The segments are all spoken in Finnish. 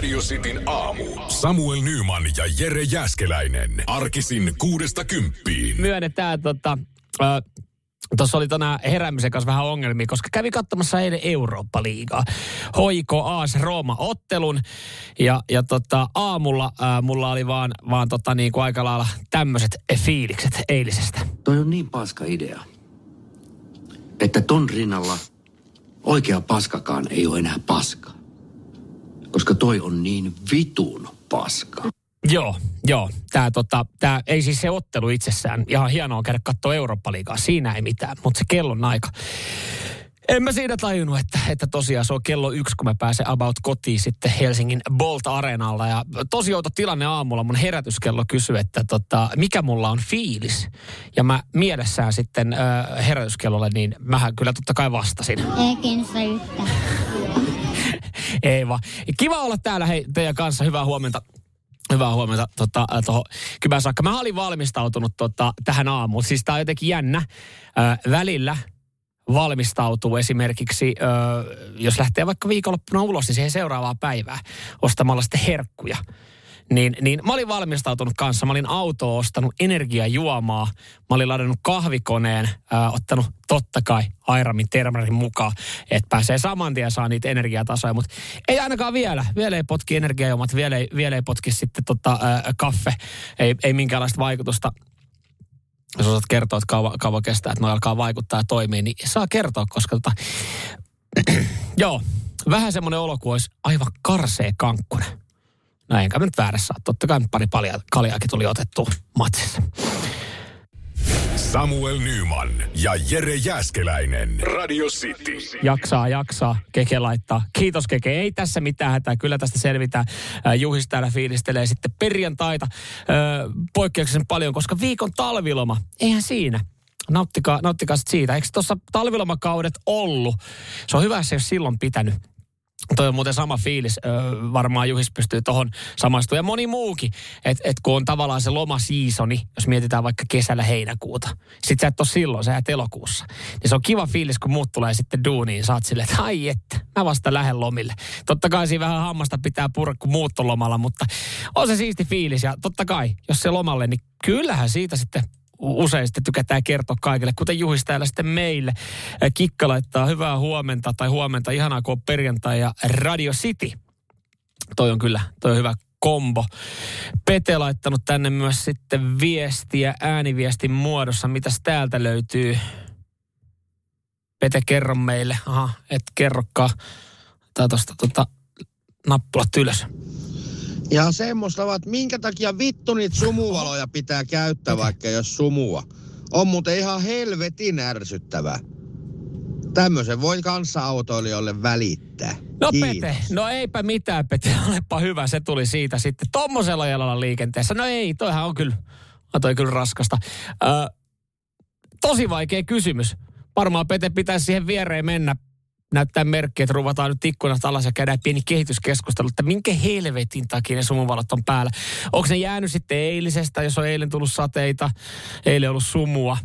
Radio Cityn aamu. Samuel Nyman ja Jere Jäskeläinen. Arkisin kuudesta kymppiin. Myönnetään tota, äh, Tuossa oli tänään heräämisen kanssa vähän ongelmia, koska kävi katsomassa eilen Eurooppa-liigaa. Hoiko AS Rooma-ottelun. Ja, ja tota, aamulla ää, mulla oli vaan, vaan tota, niin kuin aika lailla tämmöiset fiilikset eilisestä. Toi on niin paska idea, että ton rinnalla oikea paskakaan ei ole enää paska. Koska toi on niin vitun paska. Joo, joo. Tää, tota, tää, ei siis se ottelu itsessään. Ihan hienoa käydä katsoa Eurooppa-liigaa. Siinä ei mitään, mutta se kellon aika. En mä siinä tajunnut, että, että tosiaan se on kello yksi, kun mä pääsen about kotiin sitten Helsingin Bolt Areenalla. Ja tosi outo tilanne aamulla. Mun herätyskello kysyi, että tota, mikä mulla on fiilis. Ja mä mielessään sitten äh, herätyskellolle, niin mähän kyllä totta kai vastasin. Eikin se yhtä. Ei vaan. Kiva olla täällä hei, teidän kanssa. Hyvää huomenta. Hyvää huomenta tota, äh, tuohon kybän saakka. Mä olin valmistautunut tota, tähän aamuun. Siis tää on jotenkin jännä. Äh, välillä valmistautuu esimerkiksi, ö, jos lähtee vaikka viikonloppuna ulos, niin siihen seuraavaa päivää ostamalla sitten herkkuja. Niin, niin mä olin valmistautunut kanssa. Mä olin auto ostanut energiajuomaa. Mä olin ladannut kahvikoneen, ää, ottanut totta kai Airamin termarin mukaan, että pääsee saman tien saa niitä energiatasoja. Mutta ei ainakaan vielä. Vielä ei potki energiajuomat, vielä ei, vielä ei potki sitten tota, ää, kaffe. Ei, ei minkäänlaista vaikutusta jos osaat kertoa, että kauan, kauan kestää, että ne alkaa vaikuttaa ja toimii, niin saa kertoa, koska tota, joo, vähän semmoinen olo kuin olisi aivan karsee kankkunen. No enkä mä nyt väärässä ole. Totta kai pari palia, kaljaakin tuli otettu matsissa. Samuel Nyman ja Jere Jäskeläinen. Radio City. Jaksaa, jaksaa. Keke laittaa. Kiitos Keke. Ei tässä mitään hätää. Kyllä tästä selvitään. Äh, Juhis täällä fiilistelee sitten perjantaita äh, poikkeuksellisen paljon, koska viikon talviloma. Eihän siinä. Nauttikaa, nauttikaa siitä. Eikö tuossa talvilomakaudet ollut? Se on hyvä, jos ei ole silloin pitänyt. Toi on muuten sama fiilis. Öö, varmaan Juhis pystyy tuohon samastumaan. Ja moni muukin. Että et kun on tavallaan se lomasiisoni, jos mietitään vaikka kesällä heinäkuuta. Sitten sä et ole silloin, sä et elokuussa. Niin se on kiva fiilis, kun muut tulee sitten duuniin. Saat silleen, että ai että, mä vasta lähden lomille. Totta kai siinä vähän hammasta pitää purra, kun muut on lomalla, mutta on se siisti fiilis. Ja totta kai, jos se lomalle, niin kyllähän siitä sitten usein sitten tykätään kertoa kaikille, kuten Juhis täällä sitten meille. Kikka laittaa hyvää huomenta tai huomenta, ihanaa kun on perjantai ja Radio City. Toi on kyllä, toi on hyvä kombo. Pete laittanut tänne myös sitten viestiä ääniviestin muodossa. Mitäs täältä löytyy? Pete, kerro meille. Aha, et kerrokaan. Tai tosta tota, nappulat ylös. Ja semmoista vaan, että minkä takia vittu niitä sumuvaloja pitää käyttää, vaikka ole sumua. On muuten ihan helvetin ärsyttävää. Tämmöisen voin kanssa autoilijoille välittää. No Kiitos. Pete, no eipä mitään Pete, olepa hyvä, se tuli siitä sitten tommosella jalalla liikenteessä. No ei, toihan on kyllä, on toi kyllä raskasta. Ö, tosi vaikea kysymys. Varmaan Pete pitäisi siihen viereen mennä, näyttää merkkiä, että ruvataan nyt ikkunasta alas ja käydään pieni kehityskeskustelu, että minkä helvetin takia ne sumuvalot on päällä. Onko ne jäänyt sitten eilisestä, jos on eilen tullut sateita, eilen ollut sumua,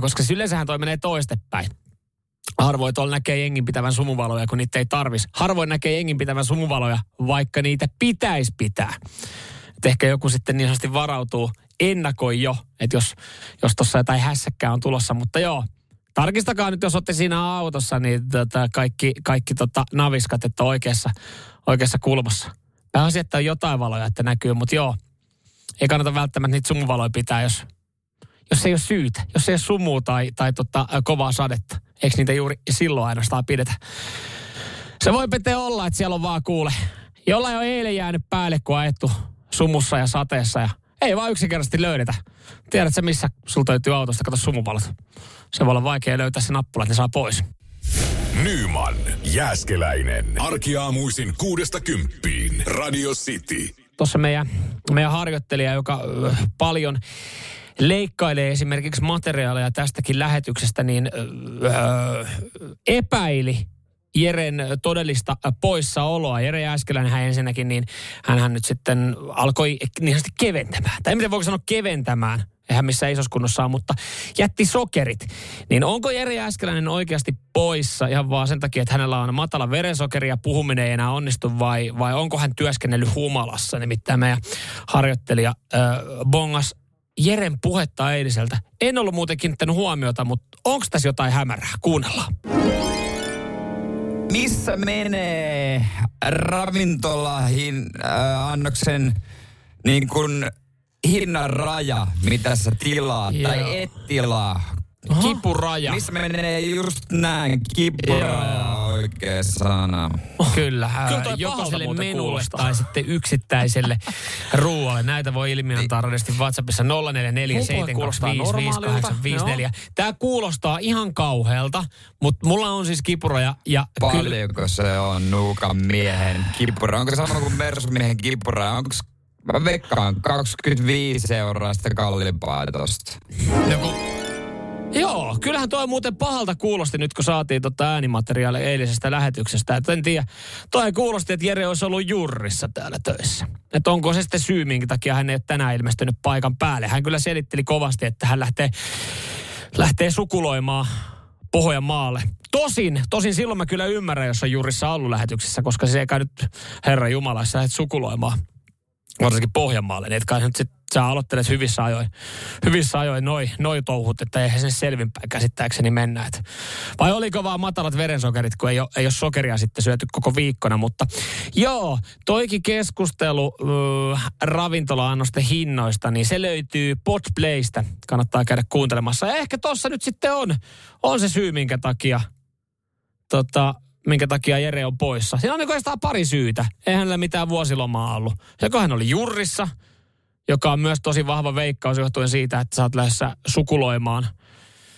koska yleensähän toi menee toistepäin. Harvoin tuolla näkee jengin pitävän sumuvaloja, kun niitä ei tarvis. Harvoin näkee jengin pitävän sumuvaloja, vaikka niitä pitäisi pitää. Et ehkä joku sitten niin sanotusti varautuu, ennakoi jo, että jos, jos tuossa jotain hässäkkää on tulossa. Mutta joo, tarkistakaa nyt, jos olette siinä autossa, niin tota, kaikki, kaikki tota, naviskat, että oikeassa, oikeassa kulmassa. Pääasia, että on jotain valoja, että näkyy, mutta joo, ei kannata välttämättä niitä sumuvaloja pitää, jos, jos ei ole syytä, jos ei ole sumua tai, tai tota, kovaa sadetta. Eikö niitä juuri silloin ainoastaan pidetä? Se voi pete olla, että siellä on vaan kuule. Jollain on eilen jäänyt päälle, kun ajettu sumussa ja sateessa ja ei vaan yksinkertaisesti löydetä. Tiedätkö missä sulta löytyy autosta, kato sumuvalot. Se voi olla vaikea löytää se nappula, että ne saa pois. Nyman, Jääskeläinen. Arkiaamuisin kuudesta kymppiin. Radio City. tuossa meidän, meidän harjoittelija, joka ö, paljon leikkailee esimerkiksi materiaaleja tästäkin lähetyksestä, niin öö, epäili Jeren todellista poissaoloa. Jere Jääskeläinen hän ensinnäkin, niin hän nyt sitten alkoi niin keventämään. Tai miten voiko sanoa keventämään eihän missä isoskunnossa on, mutta jätti sokerit. Niin onko Jere Jääskeläinen oikeasti poissa ihan vaan sen takia, että hänellä on matala verensokeri ja puhuminen ei enää onnistu vai, vai onko hän työskennellyt humalassa? Nimittäin meidän harjoittelija äh, bongas Jeren puhetta eiliseltä. En ollut muuten kiinnittänyt huomiota, mutta onko tässä jotain hämärää? Kuunnellaan. Missä menee ravintolahin äh, annoksen niin kuin hinnan raja, mitä sä tilaat Joo. tai et tilaa? Kipuraja. Missä menee just näin, kipuraja oikea sana. Kyllä, Kyllä jokaiselle menulle kuulostaa. tai sitten yksittäiselle ruoalle. Näitä voi ilmiantaa radiosti WhatsAppissa 0447255854. kuulostaa normaalilta, Tämä kuulostaa ihan kauhealta, mutta mulla on siis kipuraja ja kyllä, Paljonko se on nuukan miehen kipura? Onko se sama kuin Mersumiehen kipura? Onko Mä veikkaan 25 euroa sitä kalliimpaa tosta. Joo, kyllähän toi muuten pahalta kuulosti nyt, kun saatiin tota äänimateriaalia eilisestä lähetyksestä. Et en tiedä, toi kuulosti, että Jere olisi ollut jurrissa täällä töissä. Että onko se sitten syy, minkä takia hän ei ole tänään ilmestynyt paikan päälle. Hän kyllä selitteli kovasti, että hän lähtee, lähtee sukuloimaan Pohjanmaalle. Tosin, tosin silloin mä kyllä ymmärrän, jos on jurissa ollut lähetyksessä, koska se ei kai nyt Herra Jumala, sä lähdet sukuloimaan varsinkin Pohjanmaalle, niin et kai nyt sit sä aloittelet hyvissä ajoin, hyvissä ajoin noi, noi touhut, että eihän sen selvinpäin käsittääkseni mennä. Et vai oliko vaan matalat verensokerit, kun ei ole, ei ole sokeria sitten syöty koko viikkona, mutta joo, toikin keskustelu äh, ravintola-annosten hinnoista, niin se löytyy Podplaystä, kannattaa käydä kuuntelemassa. Ja ehkä tossa nyt sitten on, on se syy, minkä takia tota, minkä takia Jere on poissa. Siinä on niin pari syytä. Eihän hänellä mitään vuosilomaa ollut. Joko hän oli jurrissa, joka on myös tosi vahva veikkaus johtuen siitä, että sä oot lähdössä sukuloimaan.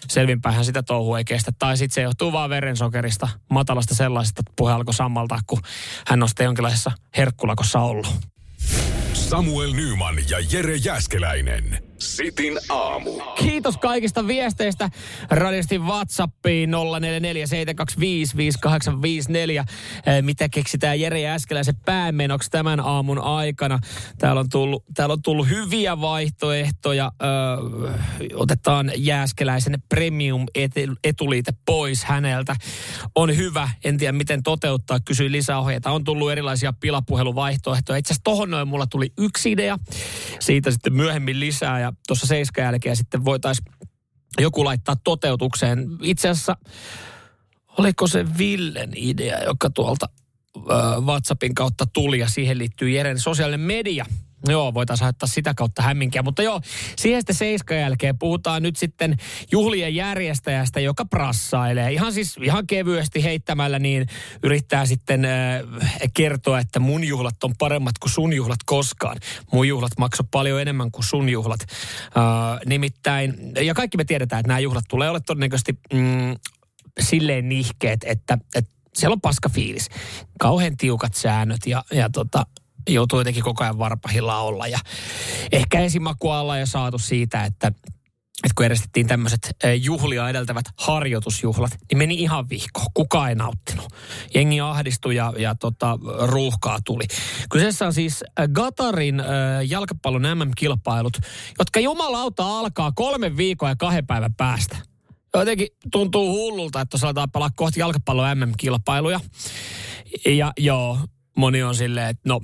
Selvinpähän sitä touhua ei kestä. Tai sitten se johtuu vaan verensokerista, matalasta sellaisesta, että puhe alkoi sammaltaa, kun hän on sitten jonkinlaisessa herkkulakossa ollut. Samuel Nyman ja Jere Jäskeläinen. Sitin aamu. Kiitos kaikista viesteistä. Radiosti WhatsAppiin 0447255854. Eh, Mitä keksitään Jere Jääskeläisen päämenoksi tämän aamun aikana? Täällä on tullut, täällä on tullut hyviä vaihtoehtoja. Ö, otetaan Jääskeläisen premium etu- etuliite pois häneltä. On hyvä. En tiedä miten toteuttaa. Kysyin lisäohjeita. On tullut erilaisia pilapuheluvaihtoehtoja. Itse asiassa tohon noin mulla tuli yksi idea. Siitä sitten myöhemmin lisää ja tuossa seiskan jälkeen sitten voitaisiin joku laittaa toteutukseen. Itse asiassa oliko se Villen idea, joka tuolta WhatsAppin kautta tuli ja siihen liittyy Jeren sosiaalinen media. Joo, voitaisiin haittaa sitä kautta hämminkiä. Mutta joo, siihen sitten seiskan jälkeen puhutaan nyt sitten juhlien järjestäjästä, joka prassailee. Ihan siis ihan kevyesti heittämällä niin yrittää sitten äh, kertoa, että mun juhlat on paremmat kuin sun juhlat koskaan. Mun juhlat maksoi paljon enemmän kuin sun juhlat. Äh, nimittäin, ja kaikki me tiedetään, että nämä juhlat tulee olla todennäköisesti mm, silleen nihkeet, että, että siellä on paska fiilis. Kauhean tiukat säännöt ja, ja tota, joutuu jotenkin koko ajan varpahilla olla. Ja ehkä esimakua ollaan jo saatu siitä, että, että kun järjestettiin tämmöiset juhlia edeltävät harjoitusjuhlat, niin meni ihan vihko. Kukaan ei nauttinut. Jengi ahdistui ja, ja tota, ruuhkaa tuli. Kyseessä on siis Gatarin äh, jalkapallon MM-kilpailut, jotka jumalauta alkaa kolmen viikon ja kahden päivän päästä. Jotenkin tuntuu hullulta, että tuossa aletaan pelaa kohti jalkapallon MM-kilpailuja. Ja joo, moni on silleen, että no,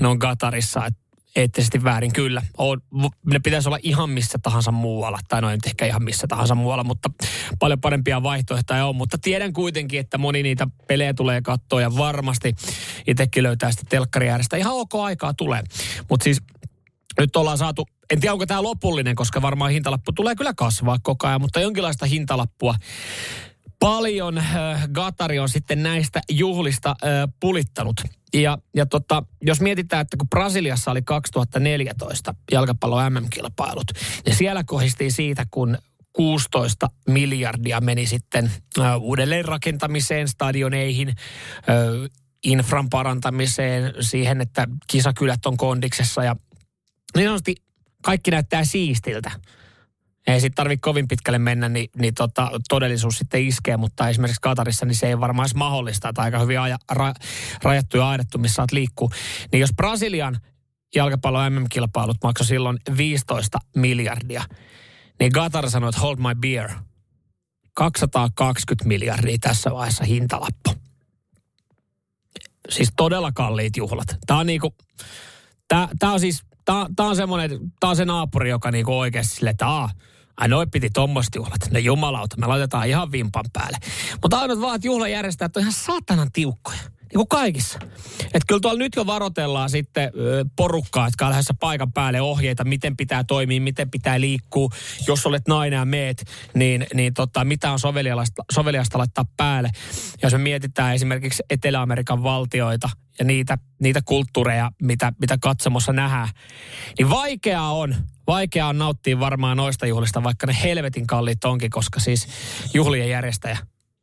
ne on Katarissa, että eettisesti väärin kyllä. On, ne pitäisi olla ihan missä tahansa muualla, tai no ei nyt ehkä ihan missä tahansa muualla, mutta paljon parempia vaihtoehtoja on. Mutta tiedän kuitenkin, että moni niitä pelejä tulee katsoa ja varmasti itsekin löytää sitä telkkari äärestä. Ihan ok aikaa tulee. Mutta siis nyt ollaan saatu, en tiedä onko tämä lopullinen, koska varmaan hintalappu tulee kyllä kasvaa koko ajan, mutta jonkinlaista hintalappua paljon äh, Gatari on sitten näistä juhlista äh, pulittanut. Ja, ja tota, jos mietitään, että kun Brasiliassa oli 2014 jalkapallo MM-kilpailut, niin siellä kohistiin siitä, kun 16 miljardia meni sitten äh, uudelleen rakentamiseen, stadioneihin, infran parantamiseen, siihen, että kisakylät on kondiksessa ja niin sanotusti kaikki näyttää siistiltä. Ei sitten tarvitse kovin pitkälle mennä, niin, niin tota, todellisuus sitten iskee, mutta esimerkiksi Katarissa niin se ei varmaan edes mahdollista, että aika hyvin aja, ra, rajattu ja aidettu, missä saat liikkuu. Niin jos Brasilian jalkapallon MM-kilpailut maksoi silloin 15 miljardia, niin Qatar sanoi, että hold my beer. 220 miljardia tässä vaiheessa hintalappu. Siis todella kalliit juhlat. Tämä on niinku, tää, tää on siis, tää, on semmoinen, tää on se naapuri, joka niinku oikeasti sille, että aah, Ai noi piti tommoista juhlat. Ne jumalauta, me laitetaan ihan vimpan päälle. Mutta ainoat vaan, että juhlajärjestäjät on ihan saatanan tiukkoja. Niin kuin kaikissa. Että kyllä tuolla nyt jo varotellaan sitten porukkaa, jotka on lähdössä paikan päälle ohjeita, miten pitää toimia, miten pitää liikkua. Jos olet nainen ja meet, niin, niin tota, mitä on soveliasta, soveliasta laittaa päälle. Jos me mietitään esimerkiksi Etelä-Amerikan valtioita ja niitä, niitä kulttuureja, mitä, mitä katsomossa nähdään, niin vaikeaa on, vaikeaa on nauttia varmaan noista juhlista, vaikka ne helvetin kalliit onkin, koska siis juhlien järjestäjä,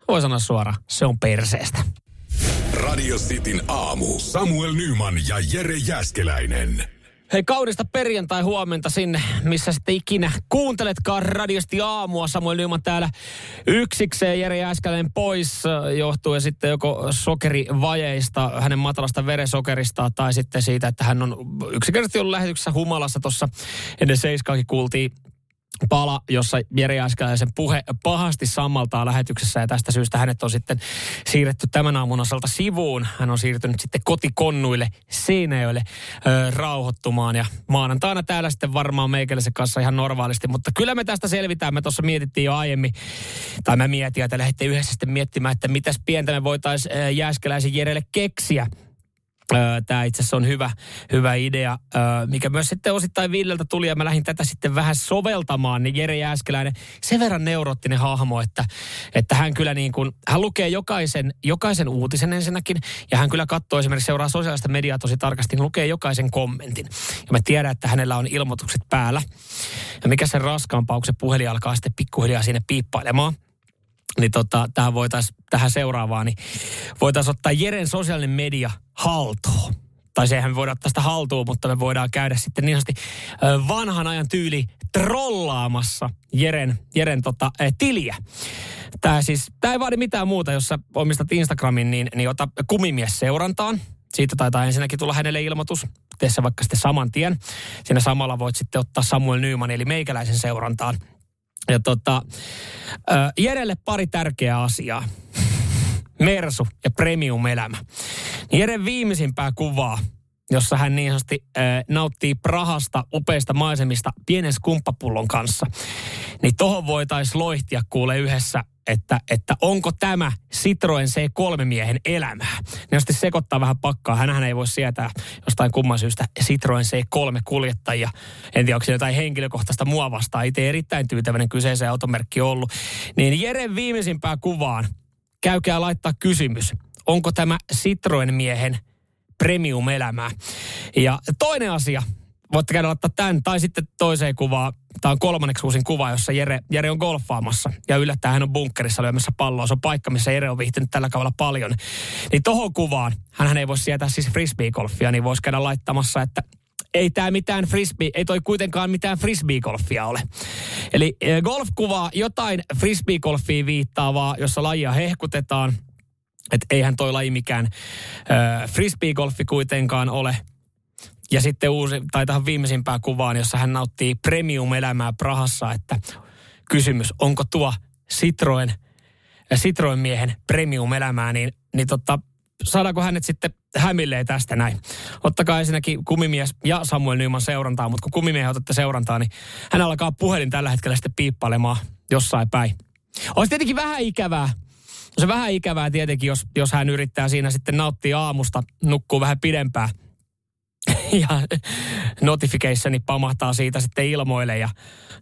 voi sanoa suoraan, se on perseestä. Radio Cityn aamu. Samuel Nyman ja Jere Jäskeläinen. Hei kaudesta perjantai-huomenta sinne, missä sitten ikinä kuunteletkaan radiosti aamua. Samuel Nyman täällä yksikseen, Jere Jääskäläinen pois johtuen sitten joko sokerivajeista, hänen matalasta veresokerista tai sitten siitä, että hän on yksinkertaisesti ollut lähetyksessä humalassa tuossa ennen seiskaakin kuultiin pala, jossa Jere Jääskeläisen puhe pahasti sammaltaa lähetyksessä ja tästä syystä hänet on sitten siirretty tämän aamun osalta sivuun. Hän on siirtynyt sitten kotikonnuille Seinäjölle ö, rauhoittumaan ja maanantaina täällä sitten varmaan meikäläisen kanssa ihan normaalisti, mutta kyllä me tästä selvitään. Me tuossa mietittiin jo aiemmin, tai mä mietin, että lähdette yhdessä sitten miettimään, että mitäs pientä me voitaisiin Jääskeläisen Jerelle keksiä Tämä itse asiassa on hyvä, hyvä idea, mikä myös sitten osittain Villeltä tuli ja mä lähdin tätä sitten vähän soveltamaan, niin Jere Jääskeläinen sen verran neuroottinen hahmo, että, että hän kyllä niin kuin, hän lukee jokaisen, jokaisen uutisen ensinnäkin ja hän kyllä katsoo esimerkiksi seuraa sosiaalista mediaa tosi tarkasti, niin lukee jokaisen kommentin. Ja mä tiedän, että hänellä on ilmoitukset päällä. Ja mikä sen raskaampaa, kun se puhelin alkaa sitten pikkuhiljaa sinne piippailemaan niin tota, tähän, voitais, tähän seuraavaan, niin voitaisiin ottaa Jeren sosiaalinen media haltuun. Tai sehän me voidaan ottaa sitä haltuun, mutta me voidaan käydä sitten niin sanotusti vanhan ajan tyyli trollaamassa Jeren, Jeren tota, tiliä. Tämä siis, tämä ei vaadi mitään muuta, jos sä omistat Instagramin, niin, niin ota kumimies seurantaan. Siitä taitaa ensinnäkin tulla hänelle ilmoitus. Tee se vaikka sitten saman tien. Siinä samalla voit sitten ottaa Samuel Nyman eli meikäläisen seurantaan ja tota, äh, Jerelle pari tärkeää asiaa. Mersu ja premium-elämä. Jeren viimeisimpää kuvaa, jossa hän niin sanotusti äh, nauttii Prahasta upeista maisemista pienen skumppapullon kanssa. Niin tohon voitaisiin loihtia kuule yhdessä että, että onko tämä Citroen C3-miehen elämää. Ne sitten sekoittaa vähän pakkaa. Hänhän ei voi sietää jostain kumman syystä Citroen C3-kuljettajia. En tiedä, onko se jotain henkilökohtaista mua vastaan. Itse erittäin tyytyväinen kyseiseen automerkki ollut. Niin Jeren viimeisimpään kuvaan käykää laittaa kysymys. Onko tämä Citroen-miehen premium-elämää? Ja toinen asia, voitte käydä laittaa tämän, tai sitten toiseen kuvaan. Tämä on kolmanneksi uusin kuva, jossa Jere, Jere on golfaamassa. Ja yllättäen hän on bunkkerissa lyömässä palloa. Se on paikka, missä Jere on viihtynyt tällä kaudella paljon. Niin tohon kuvaan, hän ei voi sietää siis frisbee-golfia, niin voisi käydä laittamassa, että ei tämä mitään frisbee, ei toi kuitenkaan mitään frisbee-golfia ole. Eli e, golf kuvaa jotain frisbee-golfia viittaavaa, jossa lajia hehkutetaan. Että eihän toi laji mikään äh, frisbee-golfi kuitenkaan ole. Ja sitten uusi, tai tähän viimeisimpään kuvaan, jossa hän nauttii premium-elämää Prahassa, että kysymys, onko tuo Citroen, Citroen miehen premium-elämää, niin, niin totta, saadaanko hänet sitten hämilleen tästä näin. Ottakaa ensinnäkin kumimies ja Samuel Nyman seurantaa, mutta kun kumimies otatte seurantaa, niin hän alkaa puhelin tällä hetkellä sitten piippailemaan jossain päin. Olisi tietenkin vähän ikävää, se vähän ikävää tietenkin, jos, jos hän yrittää siinä sitten nauttia aamusta, nukkuu vähän pidempään – ja notificationi pamahtaa siitä sitten ilmoille ja,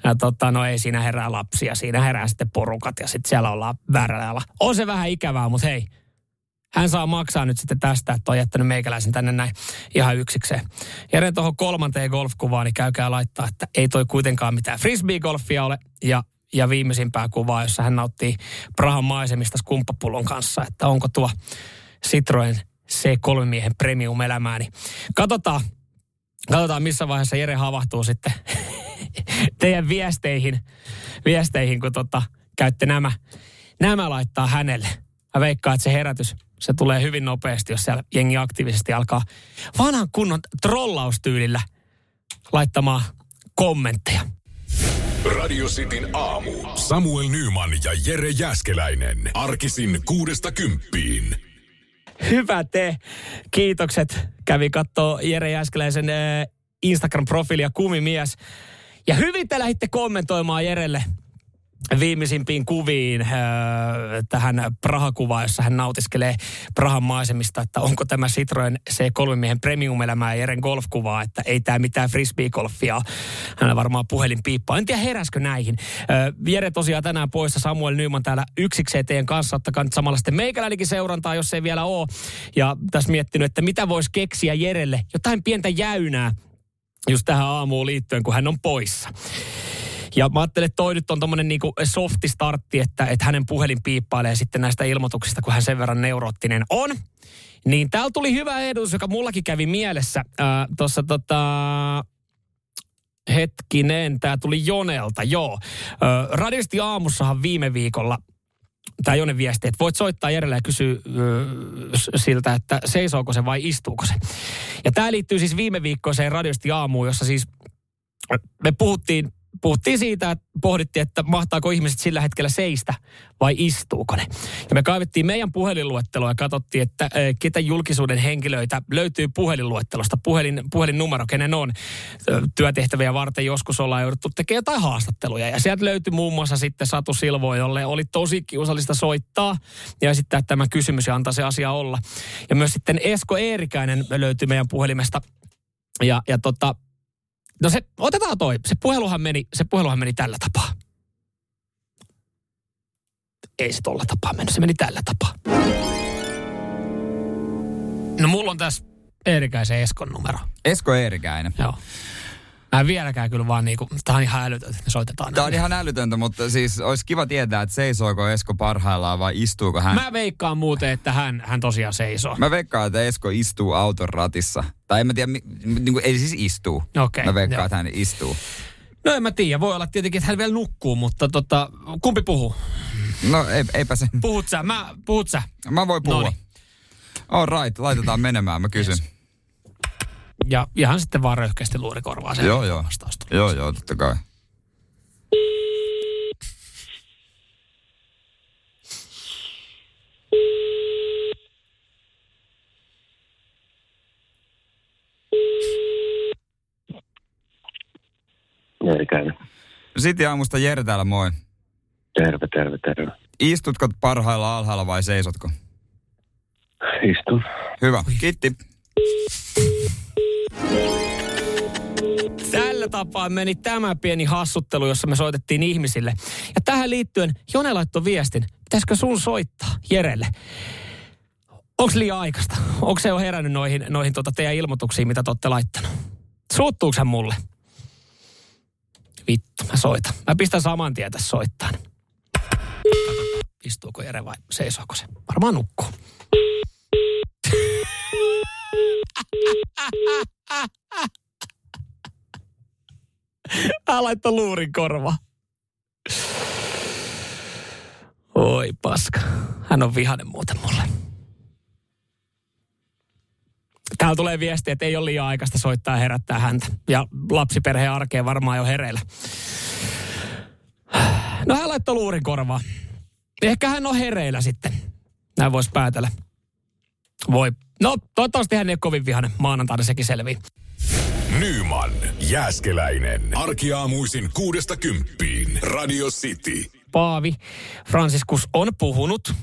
ja tota, no ei siinä herää lapsia, siinä herää sitten porukat ja sitten siellä ollaan väärällä On se vähän ikävää, mutta hei, hän saa maksaa nyt sitten tästä, että on jättänyt meikäläisen tänne näin ihan yksikseen. Jere tuohon kolmanteen golfkuvaan, niin käykää laittaa, että ei toi kuitenkaan mitään frisbee-golfia ole. Ja, ja viimeisimpää kuvaa, jossa hän nauttii Prahan maisemista skumppapullon kanssa, että onko tuo Citroen C3-miehen premium-elämää. Niin katsotaan, katsotaan, missä vaiheessa Jere havahtuu sitten teidän viesteihin, viesteihin kun tota, käytte nämä, nämä laittaa hänelle. Mä veikkaan, että se herätys, se tulee hyvin nopeasti, jos siellä jengi aktiivisesti alkaa vanhan kunnon trollaustyylillä laittamaan kommentteja. Radio Cityn aamu. Samuel Nyman ja Jere Jäskeläinen. Arkisin kuudesta kymppiin. Hyvä te. Kiitokset. Kävi kattoo Jere Jäskeläisen äh, Instagram-profiilia Kumimies. Ja hyvin te lähditte kommentoimaan Jerelle viimeisimpiin kuviin äh, tähän Praha-kuvaan, jossa hän nautiskelee Prahan maisemista, että onko tämä Citroen C3-miehen premium-elämää Jeren golfkuvaa, että ei tämä mitään frisbee-golfia. Hän varmaan puhelin piippaa. En tiedä heräskö näihin. Äh, Jere tosiaan tänään poissa, Samuel Nyman täällä yksikseen teidän kanssa. Ottakaa nyt samalla sitten meikäläinikin seurantaa, jos ei vielä ole. Ja tässä miettinyt, että mitä voisi keksiä Jerelle. Jotain pientä jäynää just tähän aamuun liittyen, kun hän on poissa. Ja mä ajattelin, että toi nyt on tommonen niinku softi startti, että, että hänen puhelin piippailee sitten näistä ilmoituksista, kun hän sen verran neuroottinen on. Niin täällä tuli hyvä ehdotus, joka mullakin kävi mielessä. Tuossa tota, hetkinen, tämä tuli Jonelta, joo. Ö, Radiosti aamussahan viime viikolla tämä Jone viesti, että voit soittaa Jerelle ja kysyä ö, siltä, että seisooko se vai istuuko se. Ja tämä liittyy siis viime viikkoiseen Radiosti aamuun, jossa siis me puhuttiin puhuttiin siitä, että pohdittiin, että mahtaako ihmiset sillä hetkellä seistä vai istuuko ne. Ja me kaivettiin meidän puhelinluetteloa ja katsottiin, että ketä julkisuuden henkilöitä löytyy puhelinluettelosta, puhelin, puhelinnumero, kenen on. Työtehtäviä varten joskus ollaan jouduttu tekemään jotain haastatteluja. Ja sieltä löytyi muun muassa sitten Satu Silvo, jolle oli tosi kiusallista soittaa ja esittää tämä kysymys ja antaa se asia olla. Ja myös sitten Esko Eerikäinen löytyi meidän puhelimesta. Ja, ja tota, No se, otetaan toi. Se puheluhan meni, se puheluhan meni tällä tapaa. Ei se tolla tapaa mennyt, se meni tällä tapaa. No mulla on tässä Eerikäisen Eskon numero. Esko Eerikäinen. Joo. Mä en vieläkään kyllä vaan niinku, tää on ihan älytöntä, että soitetaan. Tämä on ihan älytöntä, mutta siis olisi kiva tietää, että seisooko Esko parhaillaan vai istuuko hän. Mä veikkaan muuten, että hän, hän tosiaan seisoo. Mä veikkaan, että Esko istuu auton ratissa. Tai en mä tiedä, niin kuin, ei siis istuu. Okei. Mä veikkaan, joo. että hän istuu. No en mä tiedä, voi olla tietenkin, että hän vielä nukkuu, mutta tota, kumpi puhuu? No ei, eipä se. Puhut sä, mä, puhut sä. Mä voin puhua. Noniin. All right, laitetaan menemään, mä kysyn. Yes. Ja ihan sitten vaan röyhkeästi luurikorvaa sen joo, joo. vastausta. Joo, joo, totta kai. Jerikäinen. Sitten aamusta Jere täällä, moi. Terve, terve, terve. Istutko parhailla alhaalla vai seisotko? Istun. Hyvä, kiitti. Tällä tapaa meni tämä pieni hassuttelu, jossa me soitettiin ihmisille. Ja tähän liittyen Jone laittoi viestin, pitäisikö sun soittaa Jerelle? Onko liian aikaista? Onko se jo herännyt noihin, noihin tota teidän ilmoituksiin, mitä te olette laittanut? Suuttuuko hän mulle? Vittu, mä soitan. Mä pistän saman tien tässä soittaan. Istuuko Jere vai seisooko se? Varmaan nukkuu. Hän laittoi luurin korva. Oi paska. Hän on vihanen muuten mulle. Täällä tulee viesti, että ei ole liian aikaista soittaa ja herättää häntä. Ja lapsiperheen arkeen varmaan jo hereillä. No hän laittoi luurin korvaa. Ehkä hän on hereillä sitten. Näin voisi päätellä. Voi. No, toivottavasti hän ei ole kovin vihainen. Maanantaina sekin selvii. Nyman, Jääskeläinen. Arkiaamuisin kuudesta kymppiin. Radio City. Paavi Franciscus on puhunut,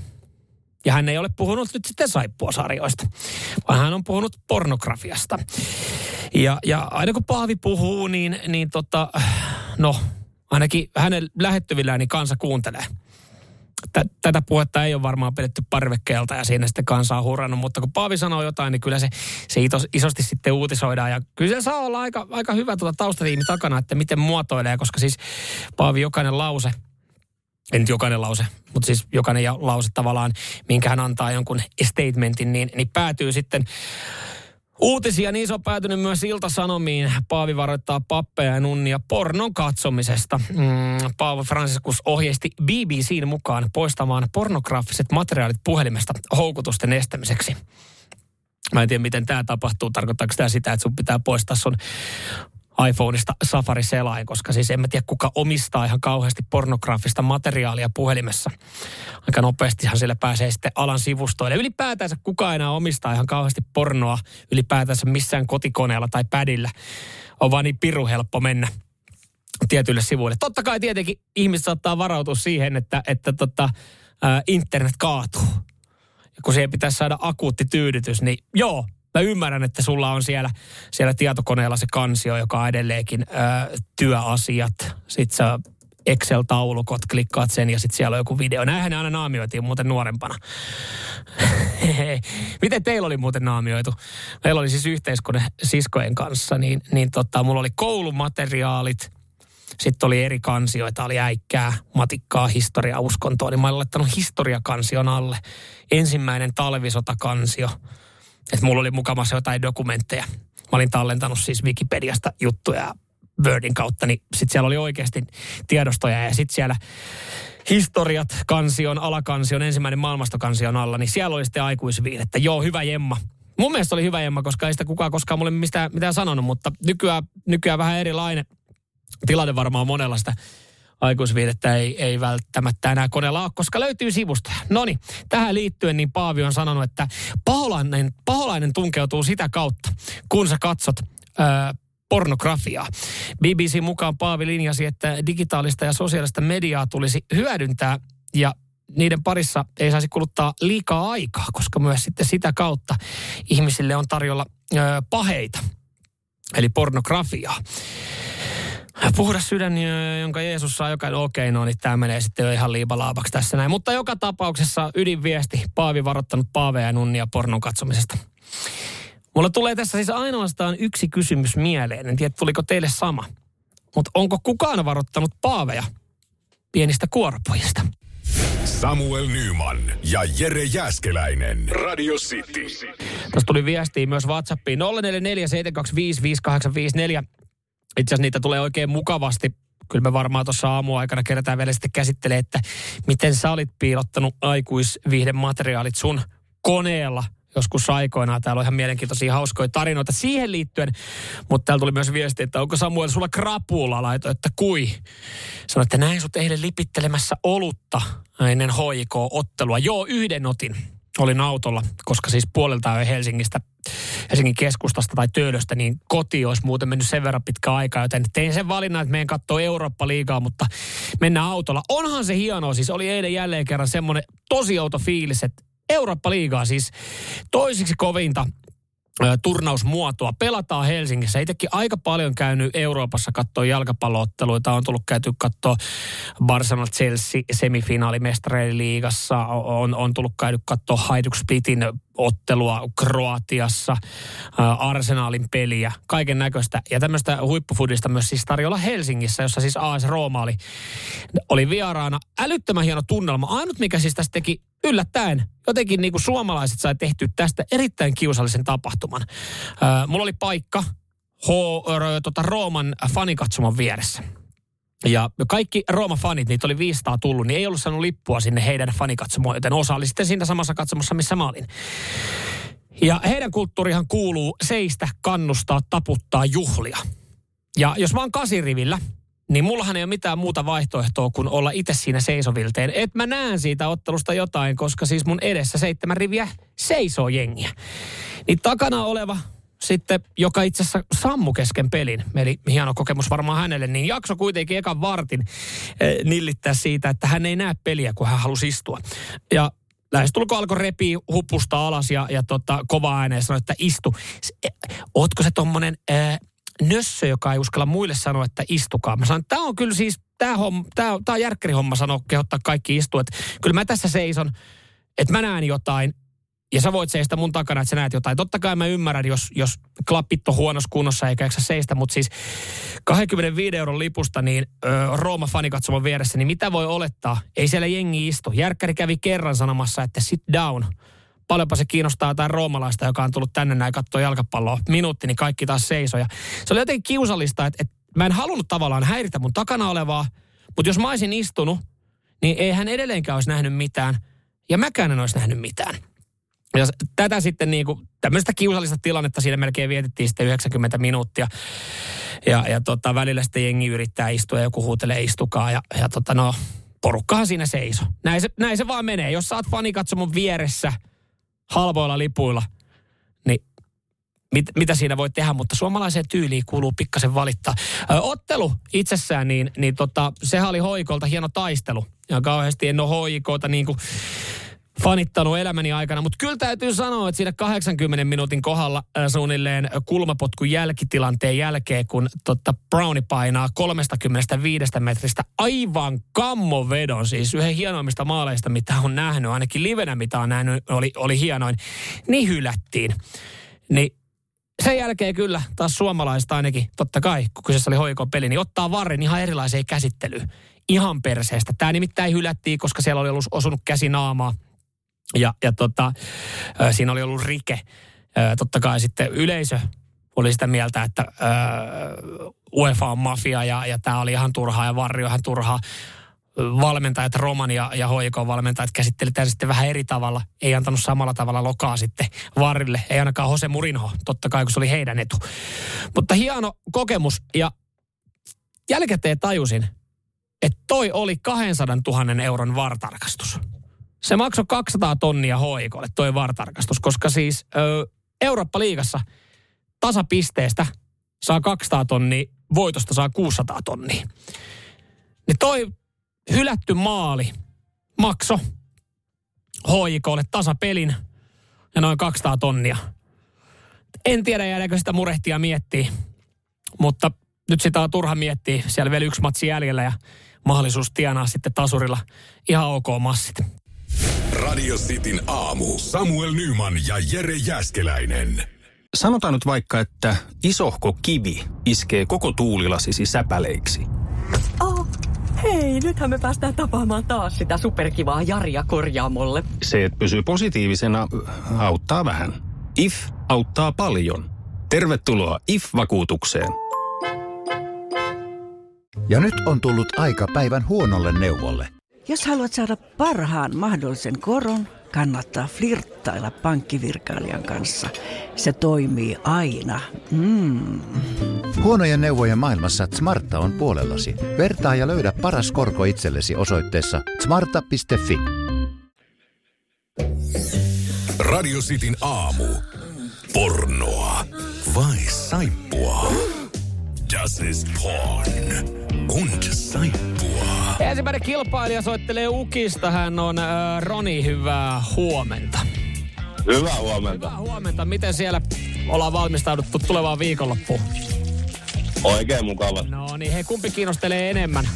ja hän ei ole puhunut nyt sitten saippuasarjoista, vaan hän on puhunut pornografiasta. Ja, ja aina kun Paavi puhuu, niin, niin tota, no, ainakin hänen lähettyvillään niin kansa kuuntelee tätä puhetta ei ole varmaan pidetty parvekkeelta ja siinä sitten kansa on mutta kun Paavi sanoo jotain, niin kyllä se, se isosti sitten uutisoidaan ja kyllä se saa olla aika, aika hyvä tuota taustatiimi takana, että miten muotoilee, koska siis Paavi jokainen lause en nyt jokainen lause, mutta siis jokainen lause tavallaan, minkä hän antaa jonkun statementin, niin, niin päätyy sitten Uutisia niin se on päätynyt myös Ilta-Sanomiin. Paavi varoittaa pappeja ja nunnia pornon katsomisesta. Mm, Paavo Franciscus ohjeisti BBCn mukaan poistamaan pornografiset materiaalit puhelimesta houkutusten estämiseksi. Mä en tiedä, miten tämä tapahtuu. Tarkoittaako tämä sitä, että sun pitää poistaa sun iPhoneista Safari selain, koska siis en mä tiedä, kuka omistaa ihan kauheasti pornografista materiaalia puhelimessa. Aika nopeastihan sillä pääsee sitten alan sivustoille. Ylipäätänsä kuka enää omistaa ihan kauheasti pornoa ylipäätänsä missään kotikoneella tai pädillä. On vaan niin piru helppo mennä tietyille sivuille. Totta kai tietenkin ihmiset saattaa varautua siihen, että, että tota, internet kaatuu. Ja kun siihen pitäisi saada akuutti tyydytys, niin joo, mä ymmärrän, että sulla on siellä, siellä tietokoneella se kansio, joka on edelleenkin ää, työasiat. Sitten sä Excel-taulukot, klikkaat sen ja sitten siellä on joku video. Näinhän ne aina naamioitiin muuten nuorempana. Miten teillä oli muuten naamioitu? Meillä oli siis yhteiskone siskojen kanssa, niin, niin tota, mulla oli koulumateriaalit, sitten oli eri kansioita, oli äikkää, matikkaa, historiaa, uskontoa, niin mä olin laittanut historiakansion alle. Ensimmäinen talvisotakansio. Että mulla oli mukamassa jotain dokumentteja. Mä olin tallentanut siis Wikipediasta juttuja Wordin kautta, niin sitten siellä oli oikeasti tiedostoja ja sitten siellä historiat kansion, alakansion, ensimmäinen maailmastokansion alla, niin siellä oli sitten aikuisviidettä. Joo, hyvä Jemma. Mun mielestä oli hyvä Jemma, koska ei sitä kukaan koskaan mulle mistään, mitään sanonut, mutta nykyään, nykyään vähän erilainen tilanne varmaan monella sitä aikuisviidettä ei, ei välttämättä enää koneella ole, koska löytyy sivusta. No niin, tähän liittyen niin Paavi on sanonut, että paholainen, paholainen tunkeutuu sitä kautta, kun sä katsot öö, pornografiaa. BBC mukaan Paavi linjasi, että digitaalista ja sosiaalista mediaa tulisi hyödyntää ja niiden parissa ei saisi kuluttaa liikaa aikaa, koska myös sitten sitä kautta ihmisille on tarjolla ö, paheita, eli pornografiaa. Puhdas sydän, jonka Jeesus saa jokainen, okei, okay, no niin tämä menee sitten jo ihan liibalaabaksi tässä näin. Mutta joka tapauksessa ydinviesti, Paavi varoittanut Paaveja ja nunnia pornon katsomisesta. Mulla tulee tässä siis ainoastaan yksi kysymys mieleen. En tiedä, tuliko teille sama. Mutta onko kukaan varoittanut Paaveja pienistä kuoropojista? Samuel Nyman ja Jere Jäskeläinen. Radio City. Tuossa tuli viestiä myös WhatsAppiin 0447255854. Itse asiassa niitä tulee oikein mukavasti. Kyllä me varmaan tuossa aamuaikana kerätään vielä sitten käsittelee, että miten sä olit piilottanut aikuisviihden materiaalit sun koneella joskus aikoinaan. Täällä on ihan mielenkiintoisia hauskoja tarinoita siihen liittyen. Mutta täällä tuli myös viesti, että onko Samuel sulla krapula laito, että kui. Sanoin, että näin sut eilen lipittelemässä olutta ennen HJK-ottelua. Joo, yhden otin. Olin autolla, koska siis puolelta jo Helsingistä, Helsingin keskustasta tai Töölöstä, niin koti olisi muuten mennyt sen verran pitkä aika, joten tein sen valinnan, että meidän katsoo Eurooppa-liigaa, mutta mennään autolla. Onhan se hienoa, siis oli eilen jälleen kerran semmoinen tosi outo fiilis, että Eurooppa-liigaa siis toisiksi kovinta turnausmuotoa. Pelataan Helsingissä. Itsekin aika paljon käynyt Euroopassa katsoa jalkapallootteluita. On tullut käyty katsoa Barcelona Chelsea semifinaali liigassa. On, on tullut käyty katsoa Hajduk Splitin ottelua Kroatiassa, Arsenaalin peliä, kaiken näköistä. Ja tämmöistä huippufudista myös siis tarjolla Helsingissä, jossa siis AS Rooma oli, oli vieraana. Älyttömän hieno tunnelma. Ainut mikä siis tästä teki yllättäen, jotenkin niin kuin suomalaiset sai tehty tästä erittäin kiusallisen tapahtuman. Mulla oli paikka H, tota Rooman fanikatsoman vieressä. Ja kaikki Rooma-fanit, niitä oli 500 tullut, niin ei ollut saanut lippua sinne heidän fanikatsomoon, joten osa oli sitten siinä samassa katsomossa, missä mä olin. Ja heidän kulttuurihan kuuluu seistä, kannustaa, taputtaa, juhlia. Ja jos mä oon kasirivillä, niin mullahan ei ole mitään muuta vaihtoehtoa kuin olla itse siinä seisovilteen. Et mä näen siitä ottelusta jotain, koska siis mun edessä seitsemän riviä seisoo jengiä. Niin takana oleva sitten, joka itse asiassa sammu kesken pelin, eli hieno kokemus varmaan hänelle, niin jakso kuitenkin ekan vartin eh, nillittää siitä, että hän ei näe peliä, kun hän halusi istua. Ja lähestulko alkoi repii hupusta alas ja, ja tota, kova ääneen sanoi, että istu. E, Ootko se tommonen äh, nössö, joka ei uskalla muille sanoa, että istukaa? Mä sanoin, tämä on kyllä siis, tämä on, tää, tää on järkkärihomma sanoa, kehottaa kaikki istua. Että kyllä mä tässä seison, että mä näen jotain, ja sä voit seistä mun takana, että sä näet jotain. Totta kai mä ymmärrän, jos, jos klappit on huonossa kunnossa eikä sä seistä, mutta siis 25 euron lipusta niin ö, Rooma-fani katsomon vieressä, niin mitä voi olettaa? Ei siellä jengi istu. Järkkäri kävi kerran sanomassa, että sit down. Paljonpa se kiinnostaa jotain roomalaista, joka on tullut tänne näin katsoa jalkapalloa. Minuutti, niin kaikki taas seisoo. se oli jotenkin kiusallista, että, että mä en halunnut tavallaan häiritä mun takana olevaa, mutta jos mä olisin istunut, niin ei hän edelleenkään olisi nähnyt mitään. Ja mäkään en olisi nähnyt mitään. Ja tätä sitten niin kuin, tämmöistä kiusallista tilannetta siinä melkein vietettiin sitten 90 minuuttia. Ja, ja tota, välillä sitten jengi yrittää istua ja joku huutelee istukaa. Ja, ja tota, no, porukkahan siinä seiso. Näin se, näin se vaan menee. Jos sä oot fanikatsomon vieressä halvoilla lipuilla, niin mit, mitä siinä voi tehdä, mutta suomalaiseen tyyliin kuuluu pikkasen valittaa. Ö, ottelu itsessään, niin, niin tota, sehän oli hoikolta hieno taistelu. Ja kauheasti en ole hoikoita niin kuin fanittanut elämäni aikana, mutta kyllä täytyy sanoa, että siinä 80 minuutin kohdalla äh, suunnilleen kulmapotkun jälkitilanteen jälkeen, kun totta Browni painaa 35 metristä aivan kammovedon, siis yhden hienoimmista maaleista, mitä on nähnyt, ainakin livenä, mitä on nähnyt, oli, oli hienoin, niin hylättiin. Niin sen jälkeen kyllä taas suomalaista ainakin, totta kai, kun kyseessä oli hoikon peli, niin ottaa varrin ihan erilaiseen käsittelyyn. Ihan perseestä. Tämä nimittäin hylättiin, koska siellä oli ollut osunut käsi naamaa ja, ja tota, siinä oli ollut rike. Totta kai sitten yleisö oli sitä mieltä, että UEFA on mafia ja, ja tämä oli ihan turhaa ja Varri on ihan turhaa. Valmentajat, Roman ja, ja Hoikon valmentajat käsittelivät tämän sitten vähän eri tavalla. Ei antanut samalla tavalla lokaa sitten Varrille. Ei ainakaan Jose Murinho, totta kai kun se oli heidän etu. Mutta hieno kokemus ja jälkikäteen tajusin, että toi oli 200 000 euron vartarkastus. Se maksoi 200 tonnia hoikolle toi vartarkastus, koska siis ö, Eurooppa-liigassa tasapisteestä saa 200 tonnia, voitosta saa 600 tonnia. Niin toi hylätty maali makso hoikolle tasapelin ja noin 200 tonnia. En tiedä jäädäänkö sitä murehtia miettiä, mutta nyt sitä on turha miettiä. Siellä vielä yksi matsi jäljellä ja mahdollisuus tienaa sitten tasurilla ihan ok massit. Radio Cityn aamu. Samuel Nyman ja Jere Jäskeläinen. Sanotaan nyt vaikka, että isohko kivi iskee koko tuulilasisi säpäleiksi. Oh, hei, nythän me päästään tapaamaan taas sitä superkivaa Jaria korjaamolle. Se, että pysyy positiivisena, auttaa vähän. IF auttaa paljon. Tervetuloa IF-vakuutukseen. Ja nyt on tullut aika päivän huonolle neuvolle. Jos haluat saada parhaan mahdollisen koron, kannattaa flirttailla pankkivirkailijan kanssa. Se toimii aina. Mm. Huonojen neuvojen maailmassa Smarta on puolellasi. Vertaa ja löydä paras korko itsellesi osoitteessa smarta.fi. Radio Cityn aamu. Pornoa vai saippua? Das ist porn. Und saippua. Ensimmäinen kilpailija soittelee Ukista. Hän on äh, Roni. Hyvää huomenta. Hyvää huomenta. Hyvää huomenta. Miten siellä ollaan valmistauduttu tulevaan viikonloppuun? Oikein mukava. No niin, hei kumpi kiinnostelee enemmän?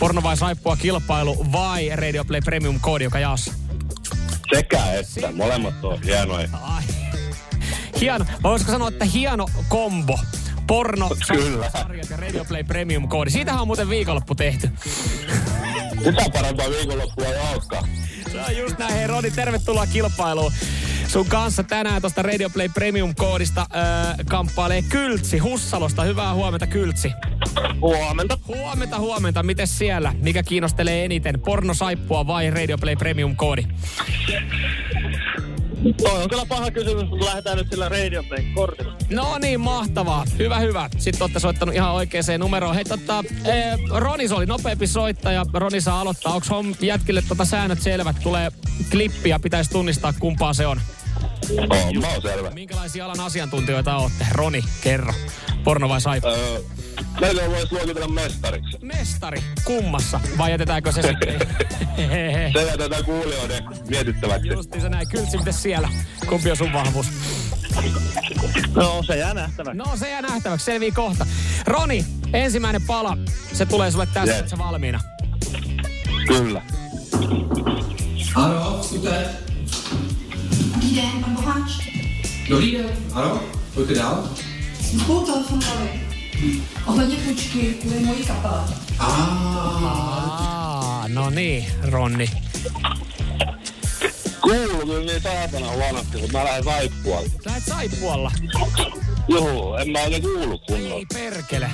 Porno vai saippua kilpailu vai Radio Play Premium koodi, joka jaossa? Sekä että, molemmat on hienoja. Ai. Hieno, voisiko sanoa, että hieno kombo porno, Kyllä. sarjat ja Radio Play Premium koodi. Siitähän on muuten viikonloppu tehty. Mitä parempaa viikonloppua ei olekaan. Se on just näin. Hei Rodi, tervetuloa kilpailuun. Sun kanssa tänään tuosta Radio Play Premium-koodista äh, kamppailee Kyltsi Hussalosta. Hyvää huomenta Kyltsi. Huomenta. Huomenta, huomenta. Miten siellä? Mikä kiinnostelee eniten? Porno, saippua vai Radio Play Premium-koodi? Toi on kyllä paha kysymys, mutta lähdetään nyt sillä Radio Play kortilla. No niin, mahtavaa. Hyvä, hyvä. Sitten olette soittanut ihan oikeaan numeroon. Hei, totta, eh, Ronis oli nopeampi soittaja. Roni saa aloittaa. Onko jätkille tota säännöt selvät? Tulee klippi ja pitäisi tunnistaa kumpaa se on. On, mä oon selvä. Minkälaisia alan asiantuntijoita olette? Roni, kerro. Porno vai saipa? Öö, meillä voisi luokitella mestariksi. Mestari? Kummassa? Vai jätetäänkö se sitten? se jätetään kuulijoiden mietittäväksi. Justi se näin. Kyltsi, miten siellä? Kumpi on sun vahvuus? No, se jää nähtäväksi. No, se jää nähtäväksi. Selvii kohta. Roni, ensimmäinen pala. Se tulee sulle tässä, yes. valmiina. Kyllä. Hallo, Idem, pan Boháč. Dobrý den, ano, pojďte dál. Budu telefonovali. Ohledně půjčky kvůli mojí kapele. Aa, no niin, Ronni. Kuuluu kyllä niin saatana huonosti, kun mä lähden saippualle. Lähet saippualla. Joo, en mä oikein kuulu kunnolla. Ei perkele.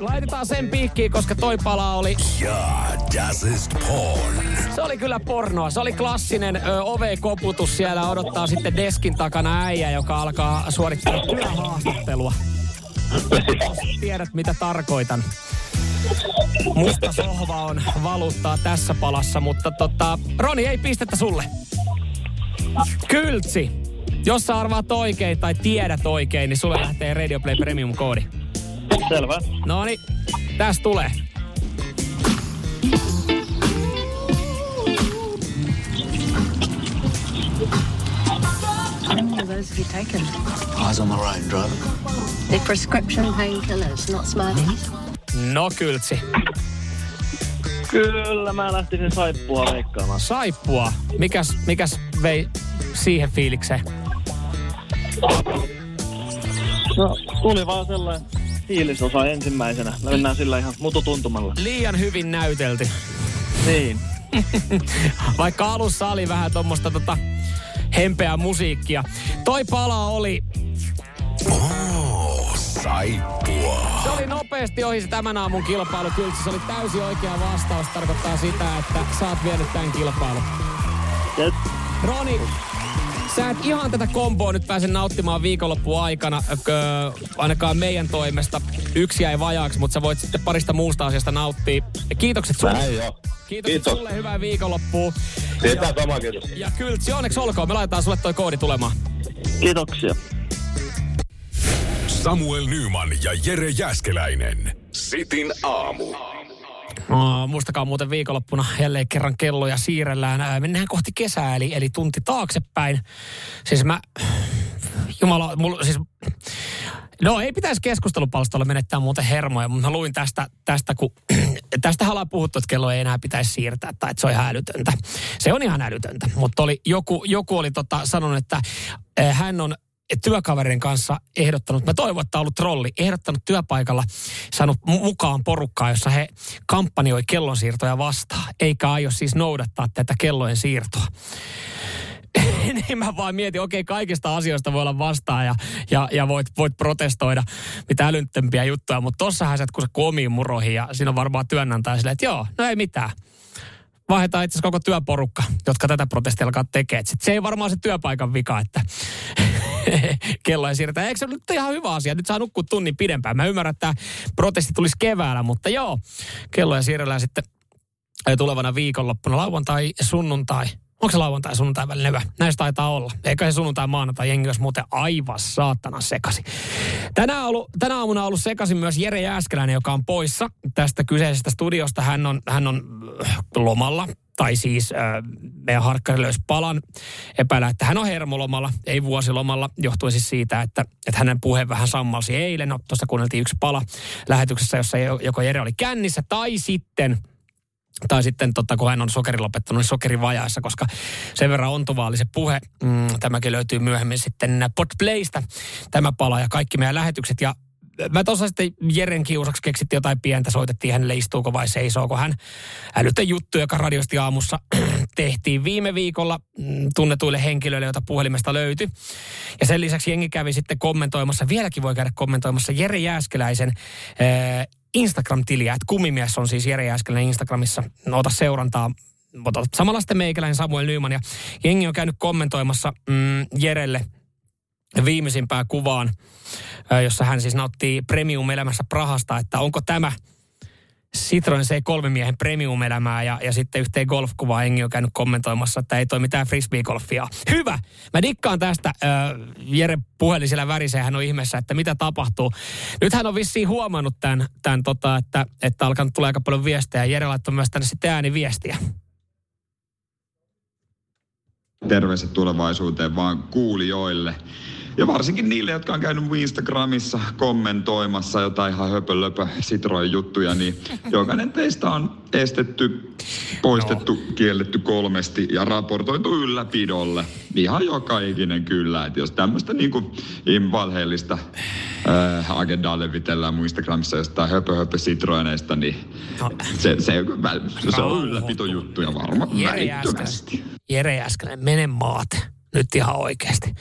Laitetaan sen piikkiin, koska toi pala oli... Ja, das ist porn. Se oli kyllä pornoa. Se oli klassinen ö, ove-koputus. Siellä odottaa sitten deskin takana äijä, joka alkaa suorittaa työhaastattelua. Tiedät, mitä tarkoitan. Musta sohva on valuuttaa tässä palassa, mutta tota, Roni, ei pistettä sulle. Kyltsi. Jos sä arvaat oikein tai tiedät oikein, niin sulle lähtee Radio Play Premium-koodi. Selvä. No niin, tässä tulee. How many of those have you taken? Eyes on the road, driver. They're prescription painkillers, not Smarties. No Kyltsi. Kyllä mä lähtisin saippua veikkaamaan. Saippua. Mikäs, mikäs vei siihen fiilikseen? No, tuli vaan sellainen fiilisosa ensimmäisenä. Me mennään sillä ihan mututuntumalla. Liian hyvin näytelty. Niin. Vaikka alussa oli vähän tuommoista tota hempeää musiikkia. Toi pala oli... Oh, saippua. Se oli nopeasti ohi se tämän aamun kilpailu. Kyllä se oli täysin oikea vastaus. Tarkoittaa sitä, että sä oot vienyt tämän kilpailun. Yes. Roni, sä et ihan tätä komboa nyt pääse nauttimaan viikonloppuun aikana, öö, ainakaan meidän toimesta. Yksi jäi vajaaksi, mutta sä voit sitten parista muusta asiasta nauttia. Ja kiitokset sulle. Näin. Kiitokset Kiitos. sulle, hyvää viikonloppua. Sitä sama kiitos. Ja Kyltsi, onneksi olkoon. Me laitetaan sulle toi koodi tulemaan. Kiitoksia. Samuel Nyman ja Jere Jäskeläinen. Sitin aamu. Oh, muistakaa muuten viikonloppuna jälleen kerran kelloja siirrellään. Ää, Mennään kohti kesää, eli, eli tunti taaksepäin. Siis mä, jumala, mulla, siis, no ei pitäisi keskustelupalstalla menettää muuten hermoja, mutta mä luin tästä, tästä kun, tästä ollaan puhuttu, että kello ei enää pitäisi siirtää, tai että se on ihan älytöntä. Se on ihan älytöntä, mutta oli, joku, joku oli tota, sanonut, että hän on työkaverin kanssa ehdottanut, mä toivon, että on ollut trolli, ehdottanut työpaikalla, saanut mu- mukaan porukkaa, jossa he kampanjoi kellonsiirtoja vastaan, eikä aio siis noudattaa tätä kellojen siirtoa. niin mä vaan mietin, okei, kaikista asioista voi olla vastaan ja, ja, ja voit, voit protestoida mitä älyttömpiä juttuja, mutta tossahan sä et kun sä omiin muroihin ja siinä on varmaan työnantaja silleen, että joo, no ei mitään. Vaihdetaan itse koko työporukka, jotka tätä protestia alkaa tekemään. Sitten se ei varmaan se työpaikan vika, että kello ei siirretä. Eikö se nyt ihan hyvä asia? Nyt saa nukkua tunnin pidempään. Mä ymmärrän, että protesti tulisi keväällä, mutta joo, kelloja siirrellään sitten tulevana viikonloppuna lauantai, sunnuntai. Onko se lauantai sunnuntai välinen? Näistä taitaa olla. Eikä se sunnuntai maanantai jengi olisi muuten aivan saatana sekasi. Tänä, ollut, tänä aamuna on ollut sekaisin myös Jere Jääskeläinen, joka on poissa tästä kyseisestä studiosta. Hän on, hän on lomalla, tai siis äh, meidän harkkari löysi palan. Epäillä, että hän on hermolomalla, ei vuosilomalla, johtuen siis siitä, että, että hänen puhe vähän sammalsi eilen. No, tuossa kuunneltiin yksi pala lähetyksessä, jossa jo- joko Jere oli kännissä, tai sitten tai sitten totta, kun hän on sokeri lopettanut, niin sokerivajaissa, koska sen verran ontuvaa oli se puhe. Mm, tämäkin löytyy myöhemmin sitten Podplaysta, tämä pala ja kaikki meidän lähetykset. Ja mä tuossa sitten Jeren kiusaksi keksit jotain pientä, soitettiin hänelle istuuko vai seisooko hän. Älytön juttu, joka radiosti aamussa tehtiin viime viikolla mm, tunnetuille henkilöille, joita puhelimesta löytyi. Ja sen lisäksi jengi kävi sitten kommentoimassa, vieläkin voi käydä kommentoimassa Jere Jääskeläisen eh, Instagram-tiliä, että kumimies on siis Jere Jääskeläinen Instagramissa. No, ota seurantaa. Ota samalla sitten meikäläinen Samuel Nyman ja jengi on käynyt kommentoimassa mm, Jerelle viimeisimpään kuvaan, jossa hän siis nauttii premium-elämässä Prahasta, että onko tämä Citroen C3-miehen premium-elämää ja, ja sitten yhteen golfkuvaa Engi on käynyt kommentoimassa, että ei toi mitään frisbee-golfia. Hyvä! Mä dikkaan tästä. Ö, Jere puhelin siellä hän on ihmeessä, että mitä tapahtuu. Nyt hän on vissiin huomannut tämän, tämän tota, että, että alkanut tulla aika paljon viestejä. Jere laittoi myös tänne sitten ääniviestiä. terveiset tulevaisuuteen vaan kuulijoille. Ja varsinkin niille, jotka on käynyt mun Instagramissa kommentoimassa jotain ihan höpölöpö Citroen juttuja, niin jokainen teistä on estetty, poistettu, no. kielletty kolmesti ja raportoitu ylläpidolle. Ihan joka ikinen kyllä. Että jos tämmöistä niin kuin valheellista äh, agendaa levitellään mun Instagramissa jostain höpö höpö Citroeneista, niin no. se, se, se, se on ylläpitojuttuja varmaan Jere Jäskeläinen, mene maat. Nyt ihan oikeasti.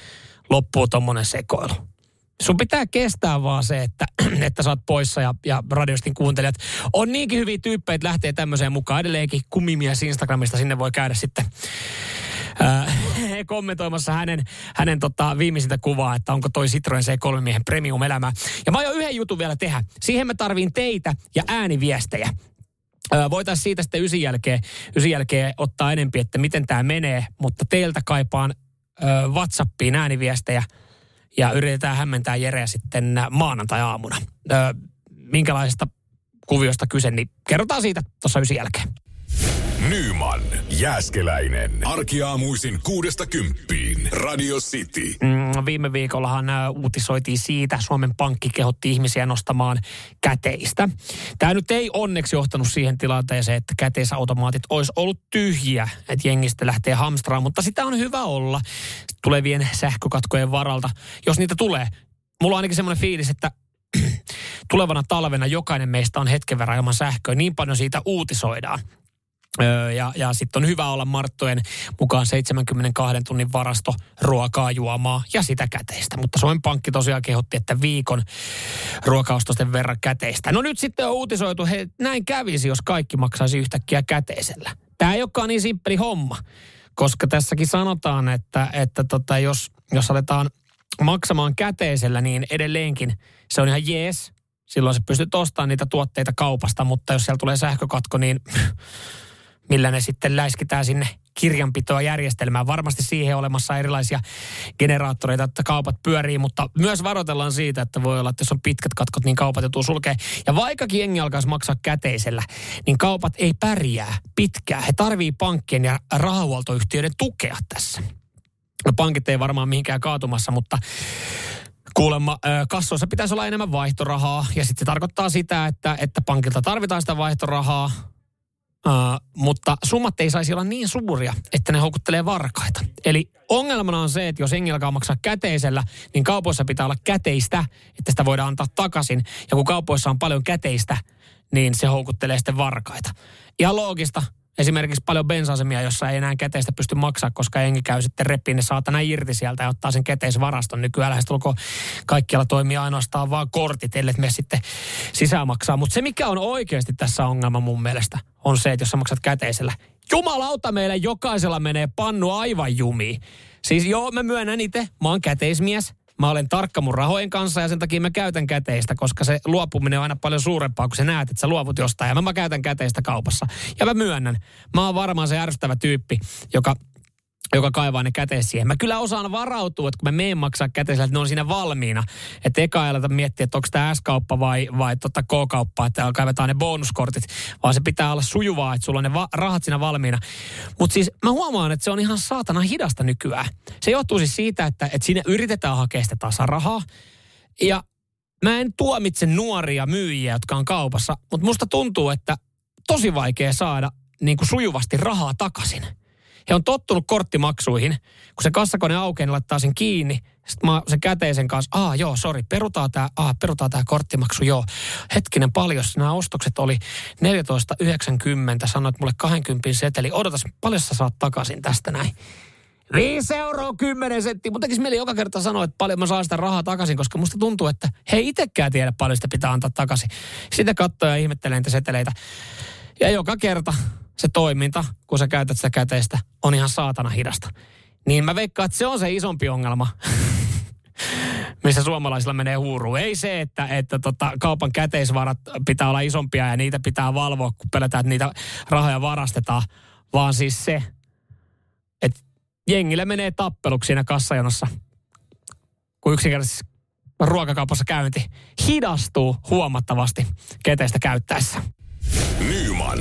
Loppuu tommonen sekoilu. Sun pitää kestää vaan se, että, että sä oot poissa ja, ja radiostin kuuntelijat. On niinkin hyviä tyyppejä, että lähtee tämmöiseen mukaan. Edelleenkin kumimies Instagramista, sinne voi käydä sitten äh, kommentoimassa hänen, hänen tota, viimeisintä kuvaa, että onko toi Citroen C3 miehen premium-elämä. Ja mä aion yhden jutun vielä tehdä. Siihen mä tarviin teitä ja ääniviestejä. Voitaisiin siitä sitten ysin jälkeen, ysin jälkeen ottaa enempi, että miten tämä menee, mutta teiltä kaipaan WhatsAppiin ääniviestejä ja yritetään hämmentää Jereä sitten maanantai-aamuna. Minkälaisesta kuviosta kyse, niin kerrotaan siitä tuossa ysin jälkeen. Nyman, Jääskeläinen. Arkiaamuisin kuudesta kymppiin. Radio City. Mm, viime viikollahan uh, uutisoitiin siitä, Suomen Pankki kehotti ihmisiä nostamaan käteistä. Tämä nyt ei onneksi johtanut siihen tilanteeseen, että käteisautomaatit olisi ollut tyhjiä, että jengistä lähtee hamstraan, mutta sitä on hyvä olla tulevien sähkökatkojen varalta, jos niitä tulee. Mulla on ainakin semmoinen fiilis, että tulevana talvena jokainen meistä on hetken verran ilman sähköä. Niin paljon siitä uutisoidaan. Öö, ja, ja sitten on hyvä olla Marttojen mukaan 72 tunnin varasto ruokaa, juomaa ja sitä käteistä. Mutta Suomen Pankki tosiaan kehotti, että viikon ruokaostosten verran käteistä. No nyt sitten on uutisoitu, he, näin kävisi, jos kaikki maksaisi yhtäkkiä käteisellä. Tämä ei olekaan niin simppeli homma, koska tässäkin sanotaan, että, että tota, jos, jos aletaan maksamaan käteisellä, niin edelleenkin se on ihan jees. Silloin se pystyt ostamaan niitä tuotteita kaupasta, mutta jos siellä tulee sähkökatko, niin millä ne sitten läiskitään sinne kirjanpitoa järjestelmään. Varmasti siihen olemassa erilaisia generaattoreita, että kaupat pyörii, mutta myös varoitellaan siitä, että voi olla, että jos on pitkät katkot, niin kaupat joutuu sulkee. Ja vaikkakin jengi alkaisi maksaa käteisellä, niin kaupat ei pärjää pitkään. He tarvii pankkien ja rahahuoltoyhtiöiden tukea tässä. No pankit ei varmaan mihinkään kaatumassa, mutta Kuulemma kassoissa pitäisi olla enemmän vaihtorahaa ja sitten se tarkoittaa sitä, että, että pankilta tarvitaan sitä vaihtorahaa, Uh, mutta summat ei saisi olla niin suuria, että ne houkuttelee varkaita. Eli ongelmana on se, että jos hengi alkaa maksaa käteisellä, niin kaupoissa pitää olla käteistä, että sitä voidaan antaa takaisin. Ja kun kaupoissa on paljon käteistä, niin se houkuttelee sitten varkaita. Ihan loogista, esimerkiksi paljon bensasemia, jossa ei enää käteistä pysty maksaa, koska engi käy sitten reppiin ne saatana irti sieltä ja ottaa sen käteisvaraston. Nykyään lähestulkoon kaikkialla toimii ainoastaan vaan kortit, ellei me sitten sisään maksaa. Mutta se, mikä on oikeasti tässä ongelma mun mielestä, on se, että jos sä maksat käteisellä, jumalauta meille jokaisella menee pannu aivan jumiin. Siis joo, mä myönnän itse, mä oon käteismies, Mä olen tarkka mun rahojen kanssa ja sen takia mä käytän käteistä, koska se luopuminen on aina paljon suurempaa, kun sä näet, että sä luovut jostain. Ja mä, mä käytän käteistä kaupassa. Ja mä myönnän, mä oon varmaan se ärsyttävä tyyppi, joka joka kaivaa ne käteis siihen. Mä kyllä osaan varautua, että kun mä meen maksaa käteisellä, että ne on siinä valmiina. Että eka ei miettiä, että onko tämä S-kauppa vai, vai tota K-kauppa, että kaivetaan ne bonuskortit. Vaan se pitää olla sujuvaa, että sulla on ne va- rahat siinä valmiina. Mutta siis mä huomaan, että se on ihan saatana hidasta nykyään. Se johtuu siis siitä, että, että siinä yritetään hakea sitä tasarahaa. Ja mä en tuomitse nuoria myyjiä, jotka on kaupassa, mutta musta tuntuu, että tosi vaikea saada niin kuin sujuvasti rahaa takaisin. He on tottunut korttimaksuihin. Kun se kassakone aukeaa, niin laittaa sen kiinni. Sitten mä sen käteisen kanssa, aa joo, sori, perutaan tämä, aa, perutaan tämä korttimaksu, joo. Hetkinen, paljon nämä ostokset oli 14,90, sanoit mulle 20 seteli. Odotas, paljon sä saat takaisin tästä näin? 5 euroa 10 senttiä. Mutta tekisi mieli joka kerta sanoa, että paljon mä saan sitä rahaa takaisin, koska musta tuntuu, että he ei itsekään tiedä paljon sitä pitää antaa takaisin. Sitä katsoo ja ihmettelee niitä seteleitä. Ja joka kerta se toiminta, kun sä käytät sitä käteistä, on ihan saatana hidasta. Niin mä veikkaan, että se on se isompi ongelma, missä suomalaisilla menee huuruun. Ei se, että, että tota, kaupan käteisvarat pitää olla isompia ja niitä pitää valvoa, kun pelätään, että niitä rahoja varastetaan, vaan siis se, että jengille menee tappeluksi siinä kassajonossa, kun yksinkertaisesti ruokakaupassa käynti hidastuu huomattavasti keteistä käyttäessä. Nyman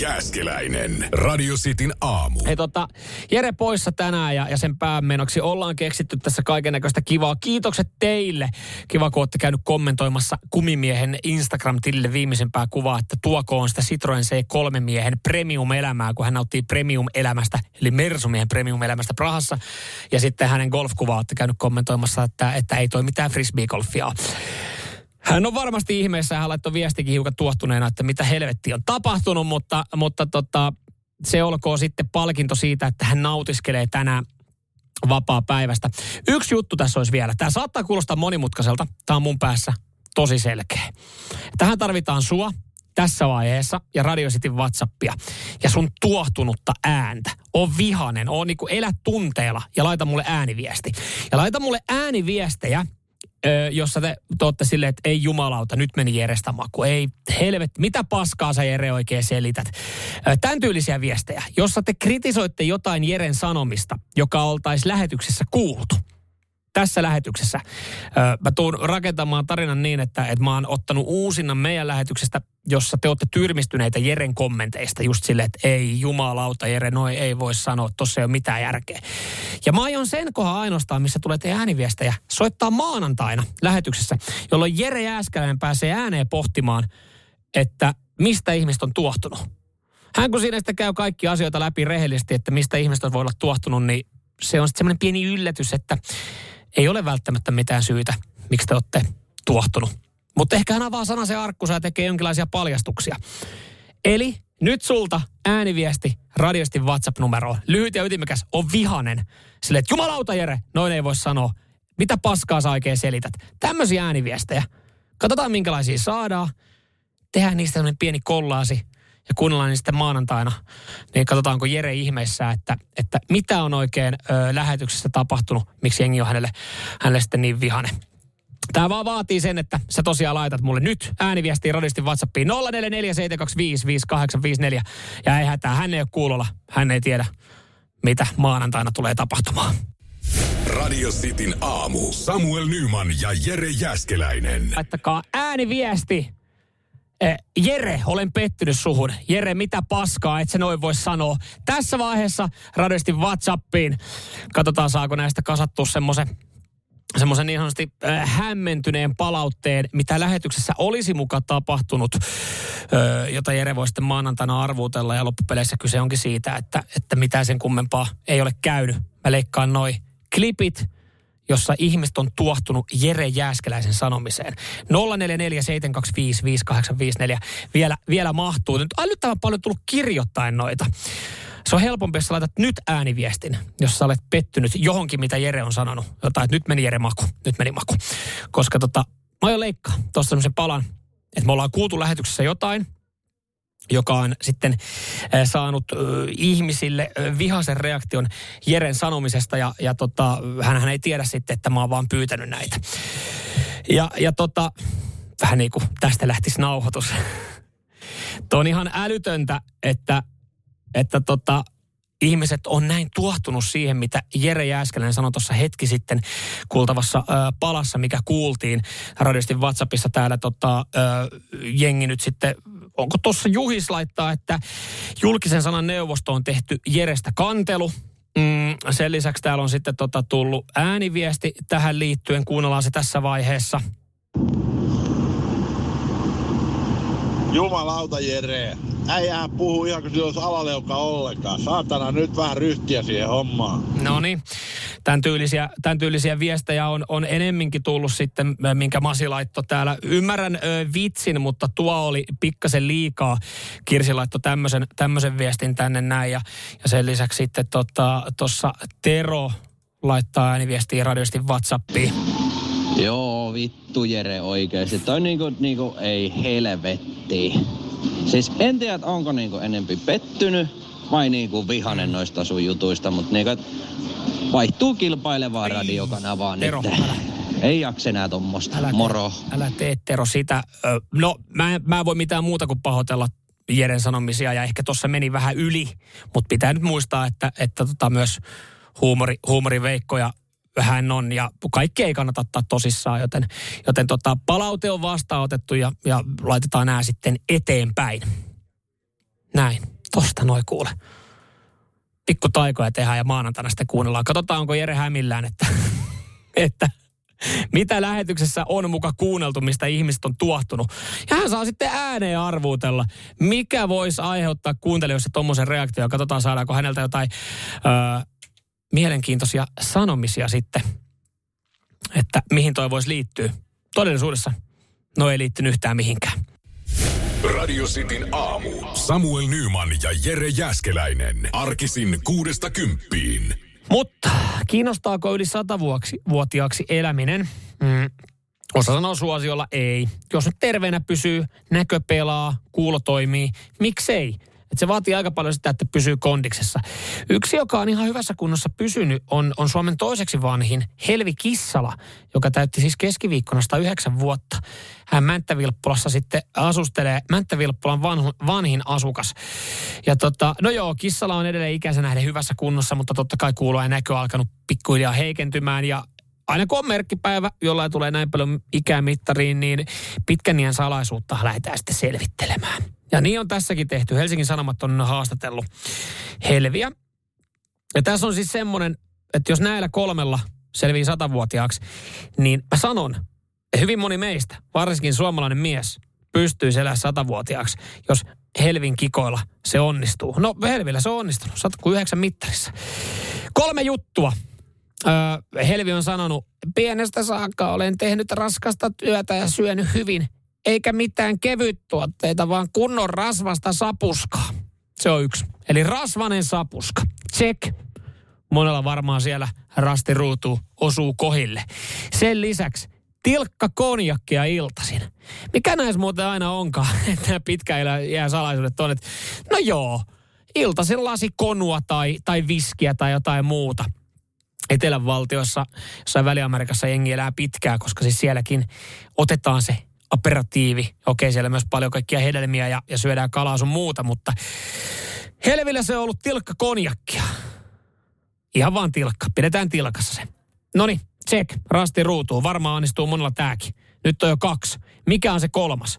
Jääskeläinen. Radio Cityn aamu. Hei tota, Jere poissa tänään ja, ja sen päämenoksi ollaan keksitty tässä kaiken näköistä kivaa. Kiitokset teille. Kiva, kun olette käynyt kommentoimassa kumimiehen Instagram-tilille viimeisempää kuvaa, että tuokoon sitä Citroen C3-miehen premium-elämää, kun hän nauttii premium-elämästä, eli Mersumiehen premium-elämästä Prahassa. Ja sitten hänen golfkuvaa olette käynyt kommentoimassa, että, että ei toi mitään frisbee-golfia. Hän on varmasti ihmeessä hän laittoi viestikin hiukan tuottuneena, että mitä helvetti on tapahtunut, mutta, mutta tota, se olkoon sitten palkinto siitä, että hän nautiskelee tänään vapaa päivästä. Yksi juttu tässä olisi vielä. Tämä saattaa kuulostaa monimutkaiselta. Tämä on mun päässä tosi selkeä. Tähän tarvitaan sua tässä vaiheessa ja Radio Cityn Whatsappia ja sun tuohtunutta ääntä. On vihanen, on niinku elä tunteella ja laita mulle ääniviesti. Ja laita mulle ääniviestejä jossa te olette silleen, että ei jumalauta, nyt meni Jerestä maku. Ei helvet, mitä paskaa sä Jere oikein selität. Tämän tyylisiä viestejä, jossa te kritisoitte jotain Jeren sanomista, joka oltaisi lähetyksessä kuultu tässä lähetyksessä. Mä tuun rakentamaan tarinan niin, että, että mä oon ottanut uusina meidän lähetyksestä, jossa te olette tyrmistyneitä Jeren kommenteista. Just silleen, että ei jumalauta Jere, noi ei voi sanoa, tossa ei ole mitään järkeä. Ja mä aion sen kohan ainoastaan, missä tulee teidän ääniviestejä, soittaa maanantaina lähetyksessä, jolloin Jere Jääskäläinen pääsee ääneen pohtimaan, että mistä ihmiset on tuohtunut. Hän kun siinä sitten käy kaikki asioita läpi rehellisesti, että mistä ihmiset voi olla tuohtunut, niin se on sitten semmoinen pieni yllätys, että ei ole välttämättä mitään syytä, miksi te olette tuohtunut. Mutta ehkä hän avaa se arkkusa ja tekee jonkinlaisia paljastuksia. Eli nyt sulta ääniviesti radiostin WhatsApp-numeroon. Lyhyt ja ytimekäs on vihanen. Sille, että jumalauta Jere, noin ei voi sanoa. Mitä paskaa sä oikein selität? Tämmöisiä ääniviestejä. Katsotaan minkälaisia saadaan. Tehdään niistä pieni kollaasi ja kuunnellaan niin sitten maanantaina, niin katsotaanko Jere ihmeessä, että, että mitä on oikein ö, lähetyksessä tapahtunut, miksi jengi on hänelle, hänelle sitten niin vihane. Tämä vaan vaatii sen, että sä tosiaan laitat mulle nyt ääniviestiin radistin WhatsAppiin 0447255854. Ja ei hätää, hän ei ole kuulolla, hän ei tiedä, mitä maanantaina tulee tapahtumaan. Radio Cityn aamu. Samuel Nyman ja Jere Jäskeläinen. Laittakaa ääniviesti Eh, Jere, olen pettynyt suhun. Jere, mitä paskaa, et se noin voi sanoa. Tässä vaiheessa radiosti WhatsAppiin. Katsotaan, saako näistä kasattua semmoisen semmoisen niin sanotusti äh, hämmentyneen palautteen, mitä lähetyksessä olisi muka tapahtunut, äh, jota Jere voi sitten maanantaina arvuutella. Ja loppupeleissä kyse onkin siitä, että, että mitä sen kummempaa ei ole käynyt. Mä leikkaan noi klipit jossa ihmiset on tuohtunut Jere Jääskeläisen sanomiseen. 0447255854 vielä, vielä mahtuu. Nyt älyttävän paljon tullut kirjoittain noita. Se on helpompi, jos sä laitat nyt ääniviestin, jos sä olet pettynyt johonkin, mitä Jere on sanonut. Jotain, että nyt meni Jere maku, nyt meni maku. Koska tota, mä oon leikkaa tuossa semmoisen palan, että me ollaan kuultu lähetyksessä jotain, joka on sitten äh, saanut äh, ihmisille äh, vihaisen reaktion Jeren sanomisesta ja, ja tota, hän ei tiedä sitten, että mä oon vaan pyytänyt näitä. Ja, ja tota, vähän niin kuin tästä lähtisi nauhoitus. Tuo on ihan älytöntä, että, että tota, ihmiset on näin tuohtunut siihen, mitä Jere Jääskeläinen sanoi tuossa hetki sitten kuultavassa ö, palassa, mikä kuultiin radiostin WhatsAppissa täällä tota, ö, jengi nyt sitten onko tuossa Juhis laittaa, että julkisen sanan neuvosto on tehty Jerestä kantelu. Mm, sen lisäksi täällä on sitten tota tullut ääniviesti tähän liittyen. Kuunnellaan se tässä vaiheessa. Jumalauta Jere. Äijähän puhuu ihan kuin sillä olisi alaleuka ollenkaan. Saatana nyt vähän ryhtiä siihen hommaan. No niin. Tämän tyylisiä, tämän tyylisiä viestejä on, on enemminkin tullut sitten, minkä Masi laittoi täällä. Ymmärrän ö, vitsin, mutta tuo oli pikkasen liikaa. Kirsi laittoi tämmöisen, tämmöisen viestin tänne näin. Ja, ja sen lisäksi sitten tuossa tota, Tero laittaa ääniviestiä radiosti WhatsAppiin. Joo, vittu Jere oikeesti. Toi niinku, niinku ei helvetti. Siis en tiedä, onko niinku enempi pettynyt vai niinku vihanen noista sun jutuista, mutta niinku, vaihtuu kilpailevaa radiokanavaa nyt. Ei jakse enää tommosta. Älä Moro. Älä tee Tero sitä. No, mä, mä en voi mitään muuta kuin pahoitella Jeren sanomisia ja ehkä tuossa meni vähän yli, mutta pitää nyt muistaa, että, että tota myös huumori, huumoriveikkoja hän on ja kaikki ei kannata ottaa tosissaan, joten, joten tota, palaute on vastaanotettu ja, ja laitetaan nämä sitten eteenpäin. Näin. Tosta noi kuule. Pikku taikoja tehdään ja maanantaina sitten kuunnellaan. Katsotaan, onko Jere hämillään, että, että mitä lähetyksessä on muka kuunneltu, mistä ihmiset on tuohtunut. Ja hän saa sitten ääneen arvuutella, mikä voisi aiheuttaa kuuntelijoissa tuommoisen reaktion. Katsotaan, saadaanko häneltä jotain öö, mielenkiintoisia sanomisia sitten, että mihin toi voisi liittyä. Todellisuudessa no ei liittynyt yhtään mihinkään. Radio Cityn aamu. Samuel Nyman ja Jere Jäskeläinen. Arkisin kuudesta kymppiin. Mutta kiinnostaako yli satavuotiaaksi eläminen? Mm. Osa sanoo suosiolla ei. Jos nyt terveenä pysyy, näkö pelaa, kuulo toimii, miksei? Et se vaatii aika paljon sitä, että pysyy kondiksessa. Yksi, joka on ihan hyvässä kunnossa pysynyt, on, on Suomen toiseksi vanhin Helvi Kissala, joka täytti siis keskiviikkona 109 vuotta. Hän Mänttävilppulassa sitten asustelee, Mänttävilppulan vanhu, vanhin asukas. Ja tota, no joo, Kissala on edelleen ikänsä nähden hyvässä kunnossa, mutta totta kai kuulo ja näkö alkanut pikkuhiljaa heikentymään ja aina kun on merkkipäivä, jolla tulee näin paljon ikää mittariin, niin pitkän salaisuutta lähdetään sitten selvittelemään. Ja niin on tässäkin tehty. Helsingin Sanomat on haastatellut Helviä. Ja tässä on siis semmoinen, että jos näillä kolmella selvii satavuotiaaksi, niin mä sanon, että hyvin moni meistä, varsinkin suomalainen mies, pystyy elämään satavuotiaaksi, jos Helvin kikoilla se onnistuu. No Helvillä se on onnistunut, 109 mittarissa. Kolme juttua. Helvi on sanonut, pienestä saakka olen tehnyt raskasta työtä ja syönyt hyvin eikä mitään kevyttuotteita, vaan kunnon rasvasta sapuskaa. Se on yksi. Eli rasvanen sapuska. Check. Monella varmaan siellä rastiruutu osuu kohille. Sen lisäksi tilkka konjakkia iltasin. Mikä näissä muuten aina onkaan, että nämä jää salaisuudet on, että no joo, iltasin lasi konua tai, tai viskiä tai jotain muuta. Etelän valtiossa, jossain Väli-Amerikassa jengi elää pitkää, koska siis sielläkin otetaan se aperatiivi. Okei, siellä myös paljon kaikkia hedelmiä ja, ja syödään kalaa sun muuta, mutta Helvillä se on ollut tilkka konjakkia. Ihan vaan tilkka. Pidetään tilkassa se. Noni, check. Rasti ruutuu. Varmaan onnistuu monella tääkin. Nyt on jo kaksi. Mikä on se kolmas?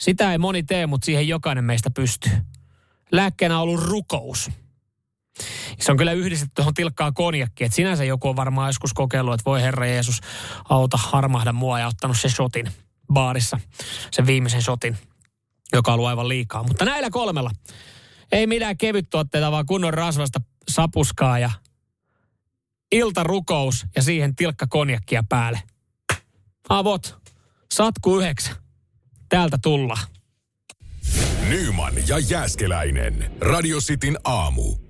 Sitä ei moni tee, mutta siihen jokainen meistä pystyy. Lääkkeenä on ollut rukous. Se on kyllä yhdistetty tuohon tilkkaan konjakkiin. Että sinänsä joku on varmaan joskus kokeillut, että voi Herra Jeesus auta harmahda mua ja ottanut sen shotin baarissa. Sen viimeisen shotin, joka on aivan liikaa. Mutta näillä kolmella ei mitään kevyttuotteita, vaan kunnon rasvasta sapuskaa ja iltarukous ja siihen tilkka konjakkia päälle. Avot, satku yhdeksän. Täältä tullaan. Nyman ja Jääskeläinen. Radio Cityn aamu.